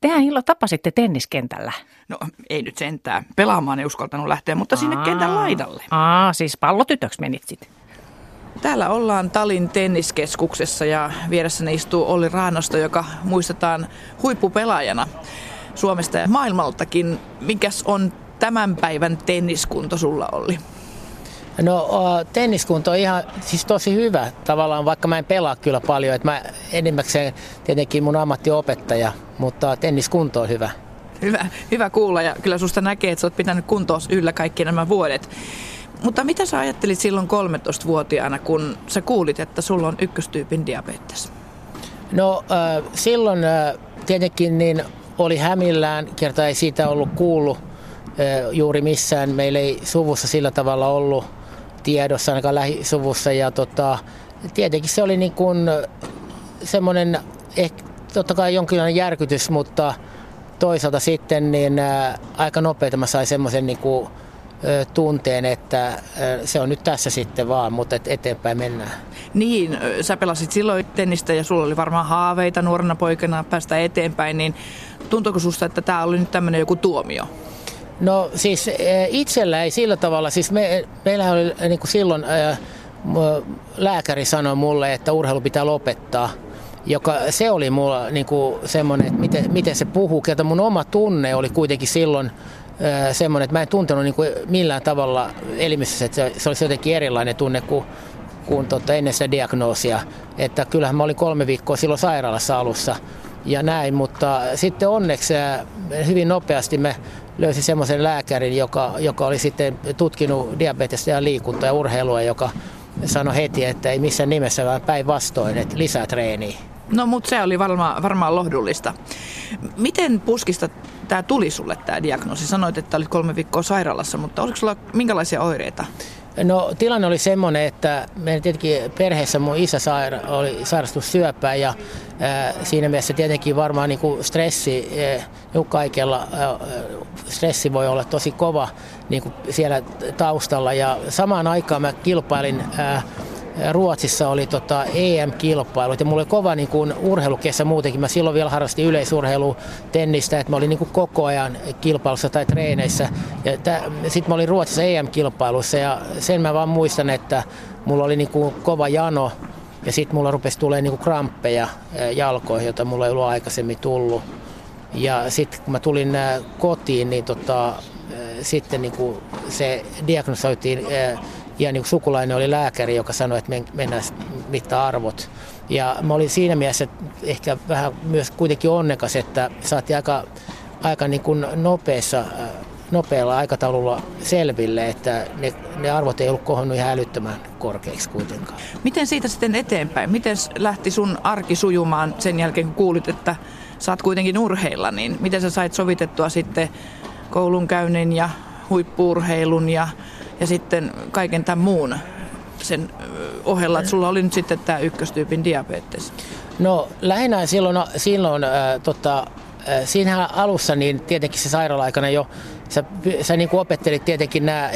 Tehän Hillo tapasitte tenniskentällä. No ei nyt sentään. Pelaamaan ei uskaltanut lähteä, mutta sinne Aa, kentän laidalle. Aa, siis pallotytöksi menit sitten. Täällä ollaan Talin tenniskeskuksessa ja vieressäni istuu Olli Rahnasto, joka muistetaan huippupelaajana Suomesta ja maailmaltakin. Mikäs on tämän päivän tenniskunto sulla, Olli? No tenniskunto on ihan siis tosi hyvä tavallaan, vaikka mä en pelaa kyllä paljon. Että mä enimmäkseen tietenkin mun ammattiopettaja, mutta tenniskunto on hyvä. Hyvä, hyvä kuulla ja kyllä susta näkee, että sä oot pitänyt kuntoa yllä kaikki nämä vuodet. Mutta mitä sä ajattelit silloin 13-vuotiaana, kun sä kuulit, että sulla on ykköstyypin diabetes? No äh, silloin äh, tietenkin niin oli hämillään, kerta ei siitä ollut kuullut äh, juuri missään. Meillä ei suvussa sillä tavalla ollut tiedossa ainakaan lähisuvussa. Ja tota, tietenkin se oli niin kuin semmoinen, ehkä, totta kai jonkinlainen järkytys, mutta toisaalta sitten niin ää, aika nopeasti mä sain semmoisen niin kuin, tunteen, että se on nyt tässä sitten vaan, mutta et eteenpäin mennään. Niin, sä pelasit silloin tennistä ja sulla oli varmaan haaveita nuorena poikana päästä eteenpäin, niin tuntuuko susta, että tämä oli nyt tämmöinen joku tuomio? No siis eh, itsellä ei sillä tavalla, siis me, meillähän oli eh, niin kuin silloin eh, lääkäri sanoi mulle, että urheilu pitää lopettaa. Joka, se oli mulla niin kuin semmoinen, että miten, miten se puhuu, että mun oma tunne oli kuitenkin silloin ää, semmoinen, että mä en tuntenut niin kuin millään tavalla elimistössä, että se, se olisi jotenkin erilainen tunne kuin, kuin tota, ennen sitä diagnoosia. Että kyllähän mä olin kolme viikkoa silloin sairaalassa alussa ja näin, mutta sitten onneksi hyvin nopeasti me löysin semmoisen lääkärin, joka, joka oli sitten tutkinut diabetesta ja liikuntaa ja urheilua, joka sanoi heti, että ei missään nimessä, vaan päinvastoin, että lisää treeniä. No mutta se oli varmaan, varmaan lohdullista. Miten puskista tämä tuli sulle tämä diagnoosi? Sanoit, että olit kolme viikkoa sairaalassa, mutta oliko sulla minkälaisia oireita? No tilanne oli semmoinen, että meidän tietenkin perheessä mun isä saira- oli sairastunut syöpään ja ää, siinä mielessä tietenkin varmaan niin kuin stressi, ää, niin kaikella ää, stressi voi olla tosi kova niin kuin siellä taustalla. Ja samaan aikaan mä kilpailin ää, Ruotsissa oli tota EM-kilpailut ja mulla oli kova niin kuin urheilukesä muutenkin. Mä silloin vielä harrastin yleisurheilu tennistä, että mä olin niin kuin koko ajan kilpailussa tai treeneissä. Sitten mä olin Ruotsissa EM-kilpailussa ja sen mä vaan muistan, että mulla oli niin kuin kova jano ja sitten mulla rupesi tulemaan niin kuin kramppeja jalkoihin, joita mulla ei ollut aikaisemmin tullut. Ja sitten kun mä tulin kotiin, niin tota, sitten niin kuin se diagnosoitiin ja niin sukulainen oli lääkäri, joka sanoi, että mennään mitta-arvot. Ja mä olin siinä mielessä ehkä vähän myös kuitenkin onnekas, että saatiin aika, aika niin kuin nopeassa nopealla aikataululla selville, että ne, ne arvot ei ollut kohonnut ihan älyttömän korkeiksi kuitenkaan. Miten siitä sitten eteenpäin? Miten lähti sun arki sujumaan sen jälkeen, kun kuulit, että saat kuitenkin urheilla, niin miten sä sait sovitettua sitten koulunkäynnin ja huippuurheilun ja, ja sitten kaiken tämän muun sen ohella, että sulla oli nyt sitten tämä ykköstyypin diabetes? No lähinnä silloin, silloin äh, tota, äh, siinähän alussa niin tietenkin se sairaala-aikana jo sä, sä niin kuin opettelit tietenkin nämä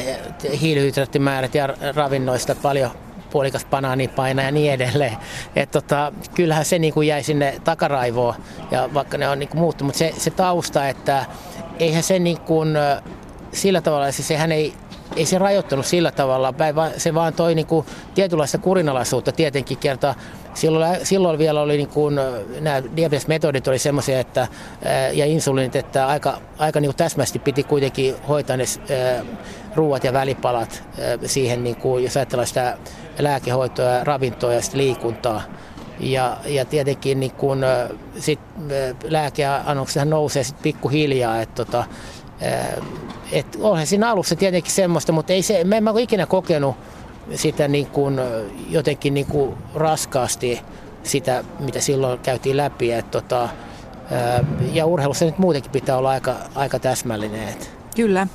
hiilihydraattimäärät ja ravinnoista paljon puolikas banaanipaina ja niin edelleen. Et tota, kyllähän se niin kuin jäi sinne takaraivoon, ja vaikka ne on niin kuin muuttunut, mutta se, se tausta, että eihän se niin kuin, sillä tavalla, siis sehän ei, ei se rajoittanut sillä tavalla, se vaan toi niin kuin tietynlaista kurinalaisuutta tietenkin kertaa Silloin, silloin vielä oli niin kuin, nämä diabetesmetodit oli semmoisia, että, ja insuliinit, että aika, aika niin kuin täsmästi piti kuitenkin hoitaa ne ruuat ja välipalat siihen, niin kuin, jos ajatellaan sitä lääkehoitoa, ravintoa ja liikuntaa. Ja, ja tietenkin niin kun, sit, lääkeannoksethan nousee sit pikkuhiljaa, että tota, et onhan siinä alussa tietenkin semmoista, mutta ei se, mä en mä ikinä kokenut sitä niin kuin jotenkin niin kuin raskaasti sitä, mitä silloin käytiin läpi. Et tota, ja urheilussa nyt muutenkin pitää olla aika, aika täsmällinen. Et. Kyllä.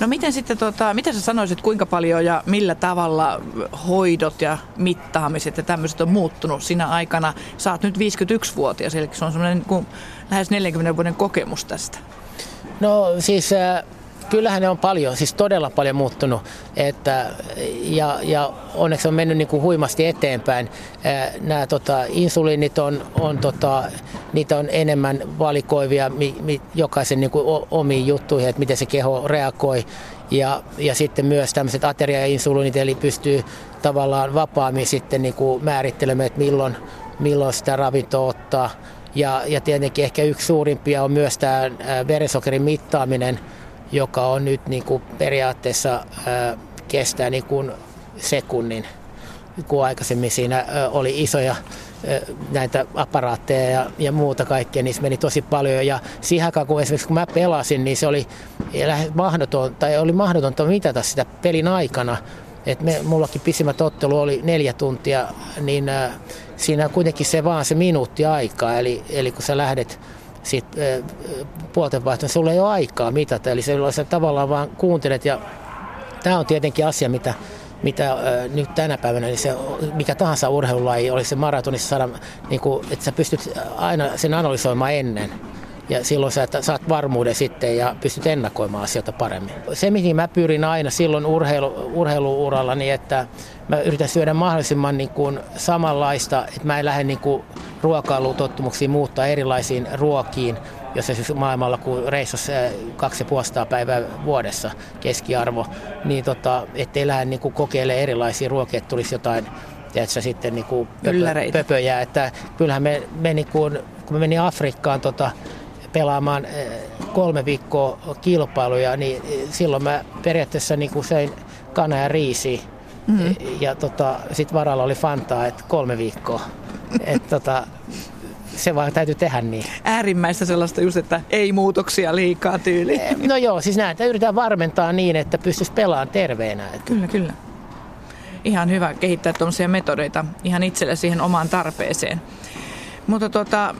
No miten sitten, tota, mitä sä sanoisit, kuinka paljon ja millä tavalla hoidot ja mittaamiset ja tämmöiset on muuttunut siinä aikana? Oot nyt 51-vuotias, eli se on semmoinen niin lähes 40 vuoden kokemus tästä. No siis äh, kyllähän ne on paljon, siis todella paljon muuttunut. Että, ja, ja onneksi on mennyt niin kuin huimasti eteenpäin. Nämä tota, insuliinit on, on tota, niitä on enemmän valikoivia mi, mi, jokaisen niin kuin omiin juttuihin, että miten se keho reagoi. Ja, ja sitten myös tämmöiset ateriainsuliinit, eli pystyy tavallaan vapaammin sitten niin kuin määrittelemään, että milloin, milloin sitä ravintoa ottaa. Ja, ja tietenkin ehkä yksi suurimpia on myös tämä verensokerin mittaaminen, joka on nyt niin kuin periaatteessa ää, kestää niin kuin sekunnin, kun aikaisemmin siinä oli isoja näitä aparaatteja ja, ja muuta kaikkea, niin se meni tosi paljon. Ja siihen aikaan, kun esimerkiksi kun mä pelasin, niin se oli lähes mahdoton, tai oli mahdotonta mitata sitä pelin aikana. Et me, mullakin pisimmät ottelu oli neljä tuntia, niin äh, siinä kuitenkin se vaan se minuutti aikaa. Eli, eli kun sä lähdet sitten puolten vaihtoon. Sulla ei ole aikaa mitata, eli se, sä tavallaan vaan kuuntelet ja tämä on tietenkin asia, mitä, mitä äh, nyt tänä päivänä, niin se, mikä tahansa urheilulaji, oli se maratonissa saada, niin että sä pystyt aina sen analysoimaan ennen. Ja silloin sä saat varmuuden sitten ja pystyt ennakoimaan asioita paremmin. Se, mihin mä pyrin aina silloin urheilu, urheiluuralla, niin että mä yritän syödä mahdollisimman niin kuin samanlaista, että mä en lähde niin kuin ruokailutottumuksiin muuttaa erilaisiin ruokiin, jos siis maailmalla kun reissasi kaksi ja päivää vuodessa keskiarvo, niin tota, ettei lähde niin kuin kokeile erilaisia ruokia, että tulisi jotain tiedätkö, sitten niin kuin pöpö, pöpöjä. Että kyllähän me, me niin kuin, kun me meni Afrikkaan tota, pelaamaan kolme viikkoa kilpailuja, niin silloin mä periaatteessa niin kuin söin kana ja riisi. Mm-hmm. Ja tota, sitten varalla oli Fantaa, että kolme viikkoa. Et, tota, se vaan täytyy tehdä niin. Äärimmäistä sellaista just, että ei muutoksia liikaa tyyli. No joo, siis näitä yritetään varmentaa niin, että pystyisi pelaamaan terveenä. Kyllä, kyllä. Ihan hyvä kehittää tuommoisia metodeita ihan itselle siihen omaan tarpeeseen. Mutta tota,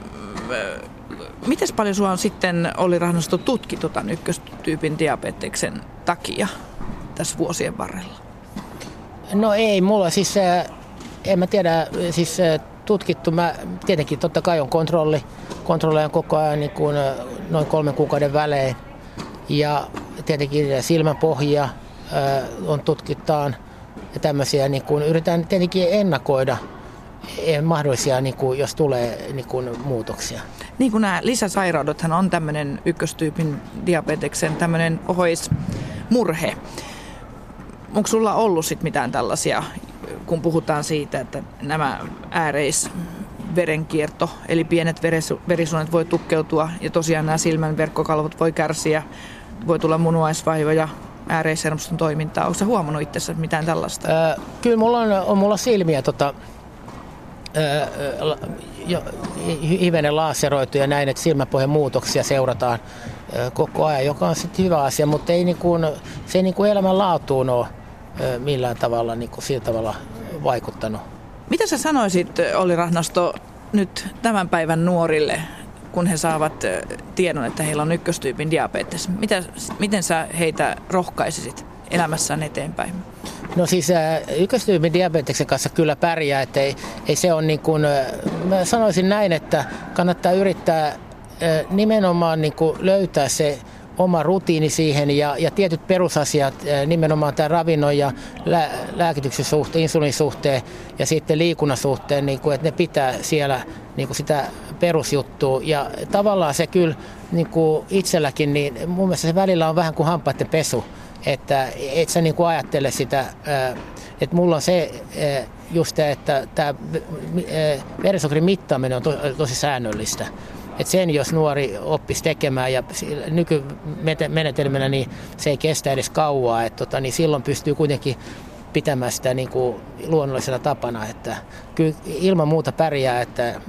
miten paljon sinua on sitten oli Rahnasto tutkittu tämän ykköstyypin diabeteksen takia tässä vuosien varrella? No ei, mulla siis, en mä tiedä, siis tutkittu. Mä, tietenkin totta kai on kontrolli. On koko ajan niin kuin noin kolmen kuukauden välein. Ja tietenkin silmäpohjia on tutkitaan ja tämmöisiä. Niin kuin, yritetään tietenkin ennakoida mahdollisia, niin kuin, jos tulee niin kuin, muutoksia. Niin kuin nämä lisäsairaudethan on tämmöinen ykköstyypin diabeteksen tämmöinen ohoismurhe. Onko sulla ollut sit mitään tällaisia kun puhutaan siitä, että nämä ääreis verenkierto, eli pienet verisuonet voi tukkeutua ja tosiaan nämä silmän verkkokalvot voi kärsiä, voi tulla munuaisvaivoja, ääreishermoston toimintaa. Onko huomannut itsessä mitään tällaista? Öö, kyllä mulla on, on mulla silmiä tota, hivenen laaseroitu ja näin, että silmäpohjan muutoksia seurataan koko ajan, joka on sitten hyvä asia, mutta ei niin kuin, se ei niin kuin elämänlaatuun ole millään tavalla niin kuin sillä tavalla vaikuttanut. Mitä sä sanoisit, Olli Rahnasto, nyt tämän päivän nuorille, kun he saavat tiedon, että heillä on ykköstyypin diabetes? Mitä, miten sä heitä rohkaisisit elämässään eteenpäin? No siis ykköstyypin diabeteksen kanssa kyllä pärjää, että ei, ei se on niin kuin, mä sanoisin näin, että kannattaa yrittää nimenomaan niin kuin löytää se oma rutiini siihen ja, ja tietyt perusasiat, nimenomaan tämä ravinnon ja lää, lääkityksen suhteen, insulinin suhteen ja sitten liikunnan suhteen, niin kuin, että ne pitää siellä niin kuin sitä perusjuttua. Ja tavallaan se kyllä niin kuin itselläkin, niin mun mielestä se välillä on vähän kuin hampaiden pesu, että et sä niin kuin ajattele sitä, että mulla on se just että tämä verensokerin mittaaminen on tosi säännöllistä. Et sen jos nuori oppisi tekemään ja nykymenetelmänä niin se ei kestä edes kauaa, että tota, niin silloin pystyy kuitenkin pitämään sitä niin kuin luonnollisena tapana, että kyllä ilman muuta pärjää, että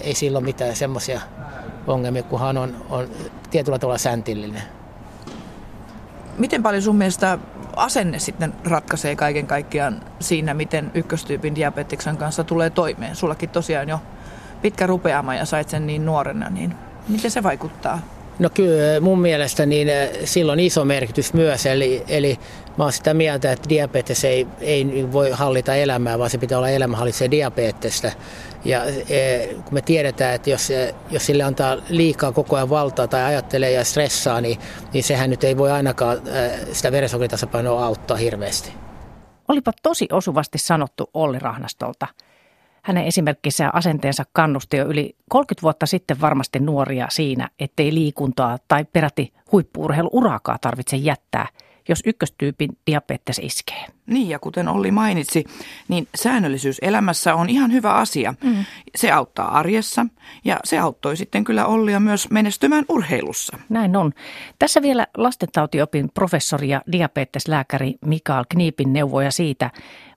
ei silloin mitään semmoisia ongelmia, kunhan on, on tietyllä tavalla säntillinen. Miten paljon sun mielestä asenne sitten ratkaisee kaiken kaikkiaan siinä, miten ykköstyypin diabetiksen kanssa tulee toimeen? Sullakin tosiaan jo pitkä rupeama ja sait sen niin nuorena, niin miten se vaikuttaa? No kyllä mun mielestä niin eh, silloin iso merkitys myös, eli, eli mä oon sitä mieltä, että diabetes ei, ei voi hallita elämää, vaan se pitää olla elämä hallitsee diabetesta. Ja e, kun me tiedetään, että jos, eh, jos sille antaa liikaa koko ajan valtaa tai ajattelee ja stressaa, niin, niin sehän nyt ei voi ainakaan e, sitä verensokeritasapainoa auttaa hirveästi. Olipa tosi osuvasti sanottu Olli Rahnastolta – hänen esimerkkinsä ja asenteensa kannusti jo yli 30 vuotta sitten varmasti nuoria siinä, ettei liikuntaa tai peräti huippuurheiluurakaa tarvitse jättää – jos ykköstyypin diabetes iskee. Niin ja kuten Olli mainitsi, niin säännöllisyys elämässä on ihan hyvä asia. Mm. Se auttaa arjessa ja se auttoi sitten kyllä Ollia myös menestymään urheilussa. Näin on. Tässä vielä lastentautiopin professori ja diabeteslääkäri Mikael Kniipin neuvoja siitä,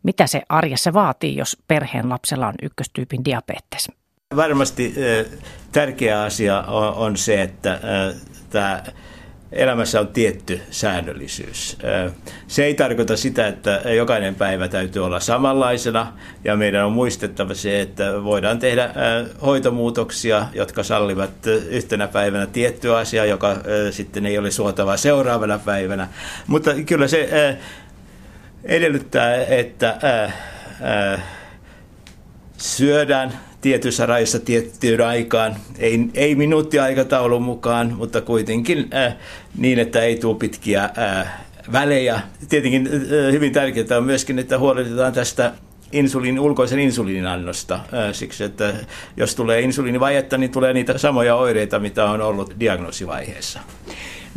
mitä se arjessa vaatii, jos perheen lapsella on ykköstyypin diabetes. Varmasti tärkeä asia on, on se, että tämä elämässä on tietty säännöllisyys. Se ei tarkoita sitä, että jokainen päivä täytyy olla samanlaisena ja meidän on muistettava se, että voidaan tehdä hoitomuutoksia, jotka sallivat yhtenä päivänä tiettyä asiaa, joka sitten ei ole suotavaa seuraavana päivänä. Mutta kyllä se edellyttää, että syödään tietyssä rajassa tiettyyn aikaan, ei, ei minuuttiaikataulun mukaan, mutta kuitenkin äh, niin, että ei tule pitkiä äh, välejä. Tietenkin äh, hyvin tärkeää on myöskin, että huolehditaan tästä insuliin, ulkoisen insuliinin annosta. Äh, siksi, että jos tulee insuliinivajetta, niin tulee niitä samoja oireita, mitä on ollut diagnoosivaiheessa.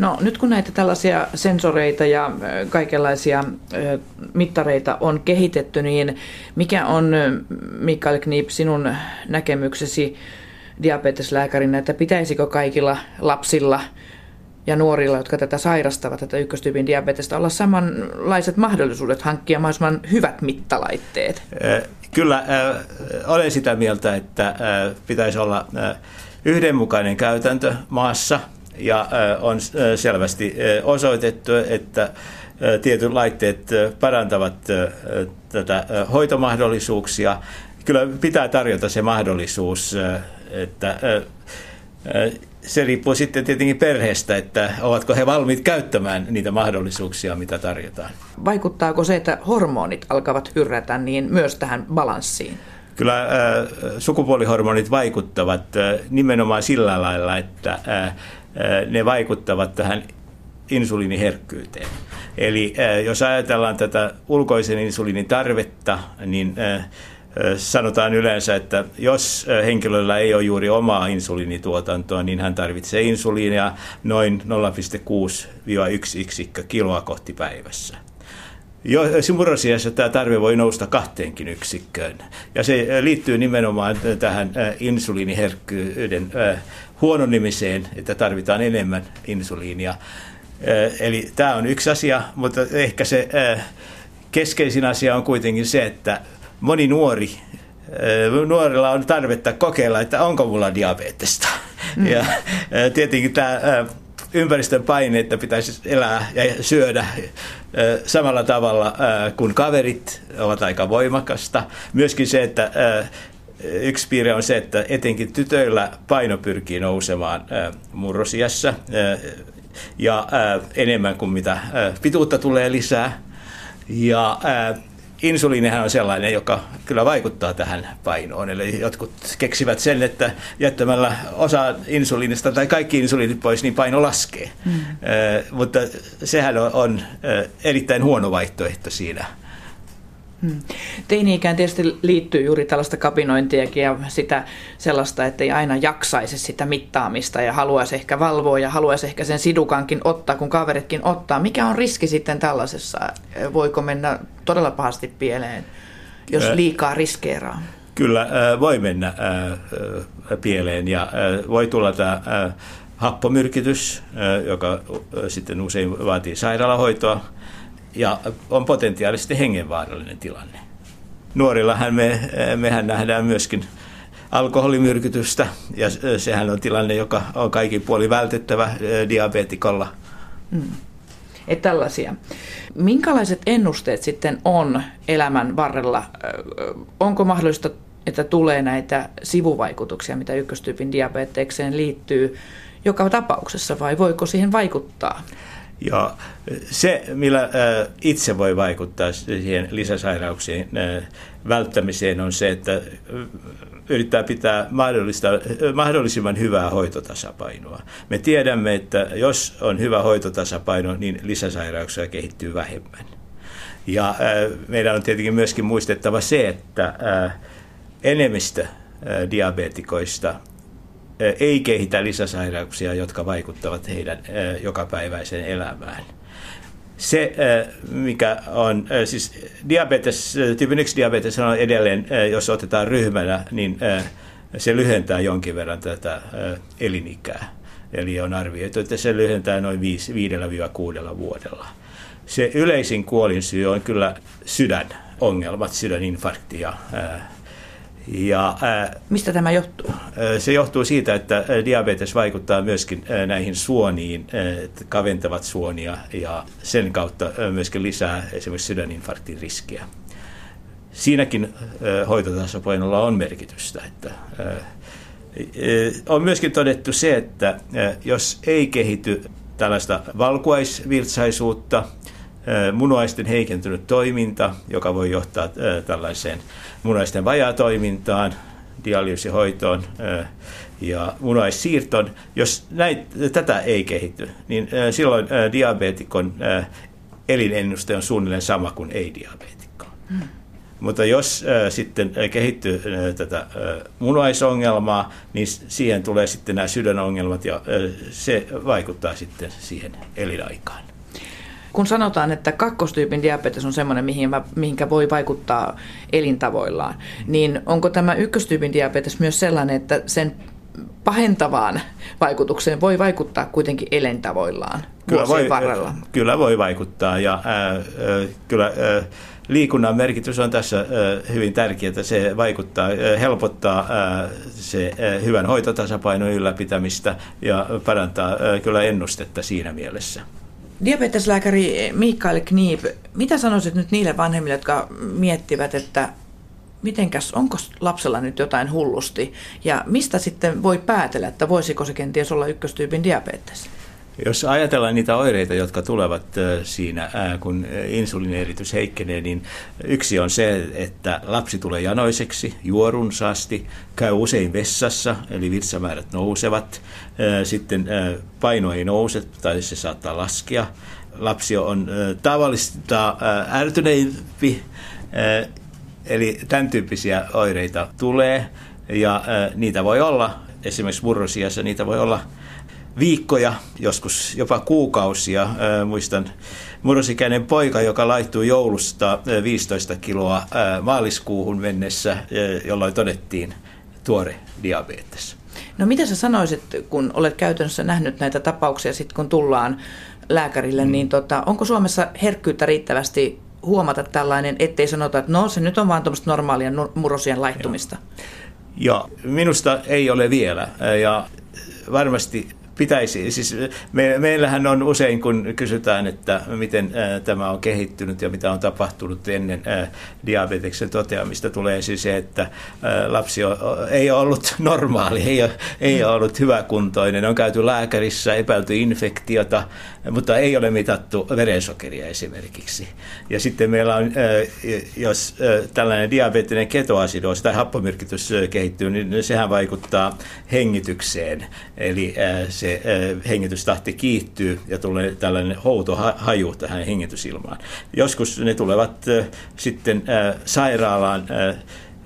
No nyt kun näitä tällaisia sensoreita ja kaikenlaisia mittareita on kehitetty, niin mikä on Mikael Kniip sinun näkemyksesi diabeteslääkärinä, että pitäisikö kaikilla lapsilla ja nuorilla, jotka tätä sairastavat, tätä ykköstyypin diabetesta, olla samanlaiset mahdollisuudet hankkia mahdollisimman hyvät mittalaitteet? Kyllä, olen sitä mieltä, että pitäisi olla yhdenmukainen käytäntö maassa – ja on selvästi osoitettu, että tietyt laitteet parantavat tätä hoitomahdollisuuksia. Kyllä pitää tarjota se mahdollisuus, että se riippuu sitten tietenkin perheestä, että ovatko he valmiit käyttämään niitä mahdollisuuksia, mitä tarjotaan. Vaikuttaako se, että hormonit alkavat hyrrätä, niin myös tähän balanssiin? Kyllä äh, sukupuolihormonit vaikuttavat äh, nimenomaan sillä lailla, että äh, ne vaikuttavat tähän insuliiniherkkyyteen. Eli jos ajatellaan tätä ulkoisen insuliinin tarvetta, niin sanotaan yleensä, että jos henkilöllä ei ole juuri omaa insuliinituotantoa, niin hän tarvitsee insuliinia noin 0,6-1 yksikkö kiloa kohti päivässä. Jo, murrosiässä tämä tarve voi nousta kahteenkin yksikköön. Ja se liittyy nimenomaan tähän insuliiniherkkyyden huononimiseen, että tarvitaan enemmän insuliinia. Eli tämä on yksi asia, mutta ehkä se keskeisin asia on kuitenkin se, että moni nuori nuorilla on tarvetta kokeilla, että onko mulla diabetesta. Mm. Ja tietenkin tämä ympäristön paine, että pitäisi elää ja syödä samalla tavalla kuin kaverit ovat aika voimakasta. Myöskin se, että yksi piirre on se, että etenkin tytöillä paino pyrkii nousemaan murrosiassa ja enemmän kuin mitä pituutta tulee lisää. Ja insuliinihan on sellainen, joka kyllä vaikuttaa tähän painoon. Eli jotkut keksivät sen, että jättämällä osa insuliinista tai kaikki insuliinit pois, niin paino laskee. Mm. mutta sehän on, on erittäin huono vaihtoehto siinä Hmm. Teini-ikään tietysti liittyy juuri tällaista kapinointiakin ja sitä sellaista, että ei aina jaksaisi sitä mittaamista ja haluaisi ehkä valvoa ja haluaisi ehkä sen sidukankin ottaa, kun kaveritkin ottaa. Mikä on riski sitten tällaisessa? Voiko mennä todella pahasti pieleen, jos liikaa riskeeraa? Kyllä voi mennä pieleen ja voi tulla tämä happomyrkytys, joka sitten usein vaatii sairaalahoitoa ja on potentiaalisesti hengenvaarallinen tilanne. Nuorillahan me, mehän nähdään myöskin alkoholimyrkytystä, ja sehän on tilanne, joka on kaikin puoli vältettävä diabetikolla. Mm. Et tällaisia. Minkälaiset ennusteet sitten on elämän varrella? Onko mahdollista, että tulee näitä sivuvaikutuksia, mitä ykköstyypin diabetekseen liittyy joka tapauksessa, vai voiko siihen vaikuttaa? Ja se, millä itse voi vaikuttaa siihen lisäsairauksien välttämiseen, on se, että yrittää pitää mahdollisimman hyvää hoitotasapainoa. Me tiedämme, että jos on hyvä hoitotasapaino, niin lisäsairauksia kehittyy vähemmän. Ja meidän on tietenkin myöskin muistettava se, että enemmistö diabetikoista ei kehitä lisäsairauksia, jotka vaikuttavat heidän jokapäiväiseen elämään. Se, mikä on, siis diabetes, tyypin 1 diabetes on edelleen, jos otetaan ryhmänä, niin se lyhentää jonkin verran tätä elinikää. Eli on arvioitu, että se lyhentää noin 5-6 vuodella. Se yleisin kuolinsyy on kyllä sydänongelmat, sydäninfarkti ja ja, ää, Mistä tämä johtuu? Se johtuu siitä, että diabetes vaikuttaa myöskin näihin suoniin, kaventavat suonia ja sen kautta myöskin lisää esimerkiksi sydäninfarktin riskiä. Siinäkin hoitotasapainolla on merkitystä. Että, on myöskin todettu se, että jos ei kehity tällaista valkuaisvirtsaisuutta, munuaisten heikentynyt toiminta, joka voi johtaa tällaiseen munuaisten vajaatoimintaan, dialyysihoitoon ja munuaissiirtoon. Jos näin, tätä ei kehity, niin silloin diabeetikon elinennuste on suunnilleen sama kuin ei-diabeetikko. Hmm. Mutta jos äh, sitten kehittyy äh, tätä äh, munuaisongelmaa, niin siihen tulee sitten nämä sydänongelmat ja äh, se vaikuttaa sitten siihen elinaikaan. Kun sanotaan, että kakkostyypin diabetes on semmoinen, mihin, mihinkä voi vaikuttaa elintavoillaan, niin onko tämä ykköstyypin diabetes myös sellainen, että sen pahentavaan vaikutukseen voi vaikuttaa kuitenkin elintavoillaan kyllä voi, varrella? Kyllä voi vaikuttaa ja ää, ää, kyllä ää, liikunnan merkitys on tässä hyvin tärkeää. Se vaikuttaa, helpottaa se hyvän hoitotasapainon ylläpitämistä ja parantaa kyllä ennustetta siinä mielessä. Diabeteslääkäri Mikael Kniip, mitä sanoisit nyt niille vanhemmille, jotka miettivät, että mitenkäs, onko lapsella nyt jotain hullusti ja mistä sitten voi päätellä, että voisiko se kenties olla ykköstyypin diabetes? Jos ajatellaan niitä oireita, jotka tulevat siinä, kun insuliinieritys heikkenee, niin yksi on se, että lapsi tulee janoiseksi, juorunsaasti, käy usein vessassa, eli virtsamäärät nousevat, sitten paino ei nouse tai se saattaa laskea. Lapsi on tavallista ärtyneempi, eli tämän tyyppisiä oireita tulee, ja niitä voi olla, esimerkiksi murrosiassa niitä voi olla viikkoja, joskus jopa kuukausia. Muistan murrosikäinen poika, joka laittui joulusta 15 kiloa maaliskuuhun mennessä, jolloin todettiin tuore diabetes. No mitä sä sanoisit, kun olet käytännössä nähnyt näitä tapauksia, sit kun tullaan lääkärille, mm. niin tota, onko Suomessa herkkyyttä riittävästi huomata tällainen, ettei sanota, että no se nyt on vaan tuommoista normaalia murrosien laittumista? Joo. Joo, minusta ei ole vielä. Ja varmasti pitäisi, siis me, meillähän on usein, kun kysytään, että miten tämä on kehittynyt ja mitä on tapahtunut ennen ää, diabeteksen toteamista, tulee siis se, että ää, lapsi on, ei ole ollut normaali, ei ole, ei ole ollut hyväkuntoinen, on käyty lääkärissä, epäilty infektiota, mutta ei ole mitattu verensokeria esimerkiksi. Ja sitten meillä on, jos tällainen diabeettinen ketoasidoos tai happomyrkytys kehittyy, niin sehän vaikuttaa hengitykseen. Eli se hengitystahti kiihtyy ja tulee tällainen houtohaju tähän hengitysilmaan. Joskus ne tulevat sitten sairaalaan,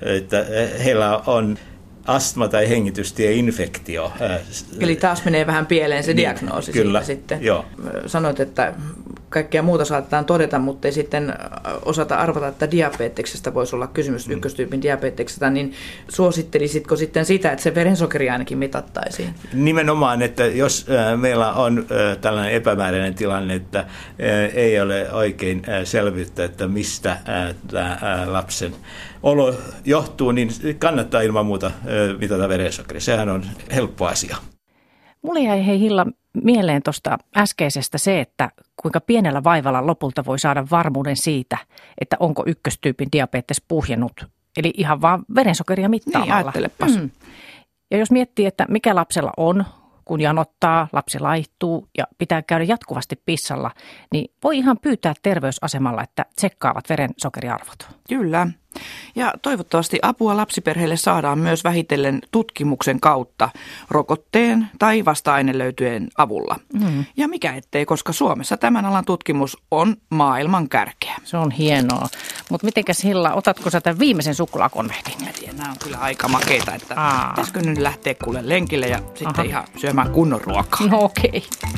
että heillä on astma- tai hengitystieinfektio. Eli taas menee vähän pieleen se niin, diagnoosi kyllä, sitten. Joo. Sanoit, että kaikkea muuta saatetaan todeta, mutta ei sitten osata arvata, että diabeteksestä voisi olla kysymys, mm. ykköstyypin diabeteksestä, niin suosittelisitko sitten sitä, että se verensokeri ainakin mitattaisiin? Nimenomaan, että jos meillä on tällainen epämääräinen tilanne, että ei ole oikein selvyyttä, että mistä tämä lapsen olo johtuu, niin kannattaa ilman muuta mitata verensokeri. Sehän on helppo asia. Mulle jäi hei Hilla mieleen tuosta äskeisestä se, että kuinka pienellä vaivalla lopulta voi saada varmuuden siitä, että onko ykköstyypin diabetes puhjennut. Eli ihan vaan verensokeria mittaamalla. Niin, mm. Ja jos miettii, että mikä lapsella on, kun janottaa, lapsi laihtuu ja pitää käydä jatkuvasti pissalla, niin voi ihan pyytää terveysasemalla, että tsekkaavat verensokeriarvot. Kyllä. Ja toivottavasti apua lapsiperheille saadaan myös vähitellen tutkimuksen kautta rokotteen tai vasta-ainelöytyjen avulla. Mm. Ja mikä ettei, koska Suomessa tämän alan tutkimus on maailman kärkeä. Se on hienoa. Mutta mitenkäs Hilla, otatko sä tämän viimeisen suklaakonvehdin? Mä tiedän, nämä on kyllä aika makeita, että Aa. pitäisikö nyt lähteä kuule lenkille ja sitten Aha. ihan syömään kunnon ruokaa. No okei. Okay.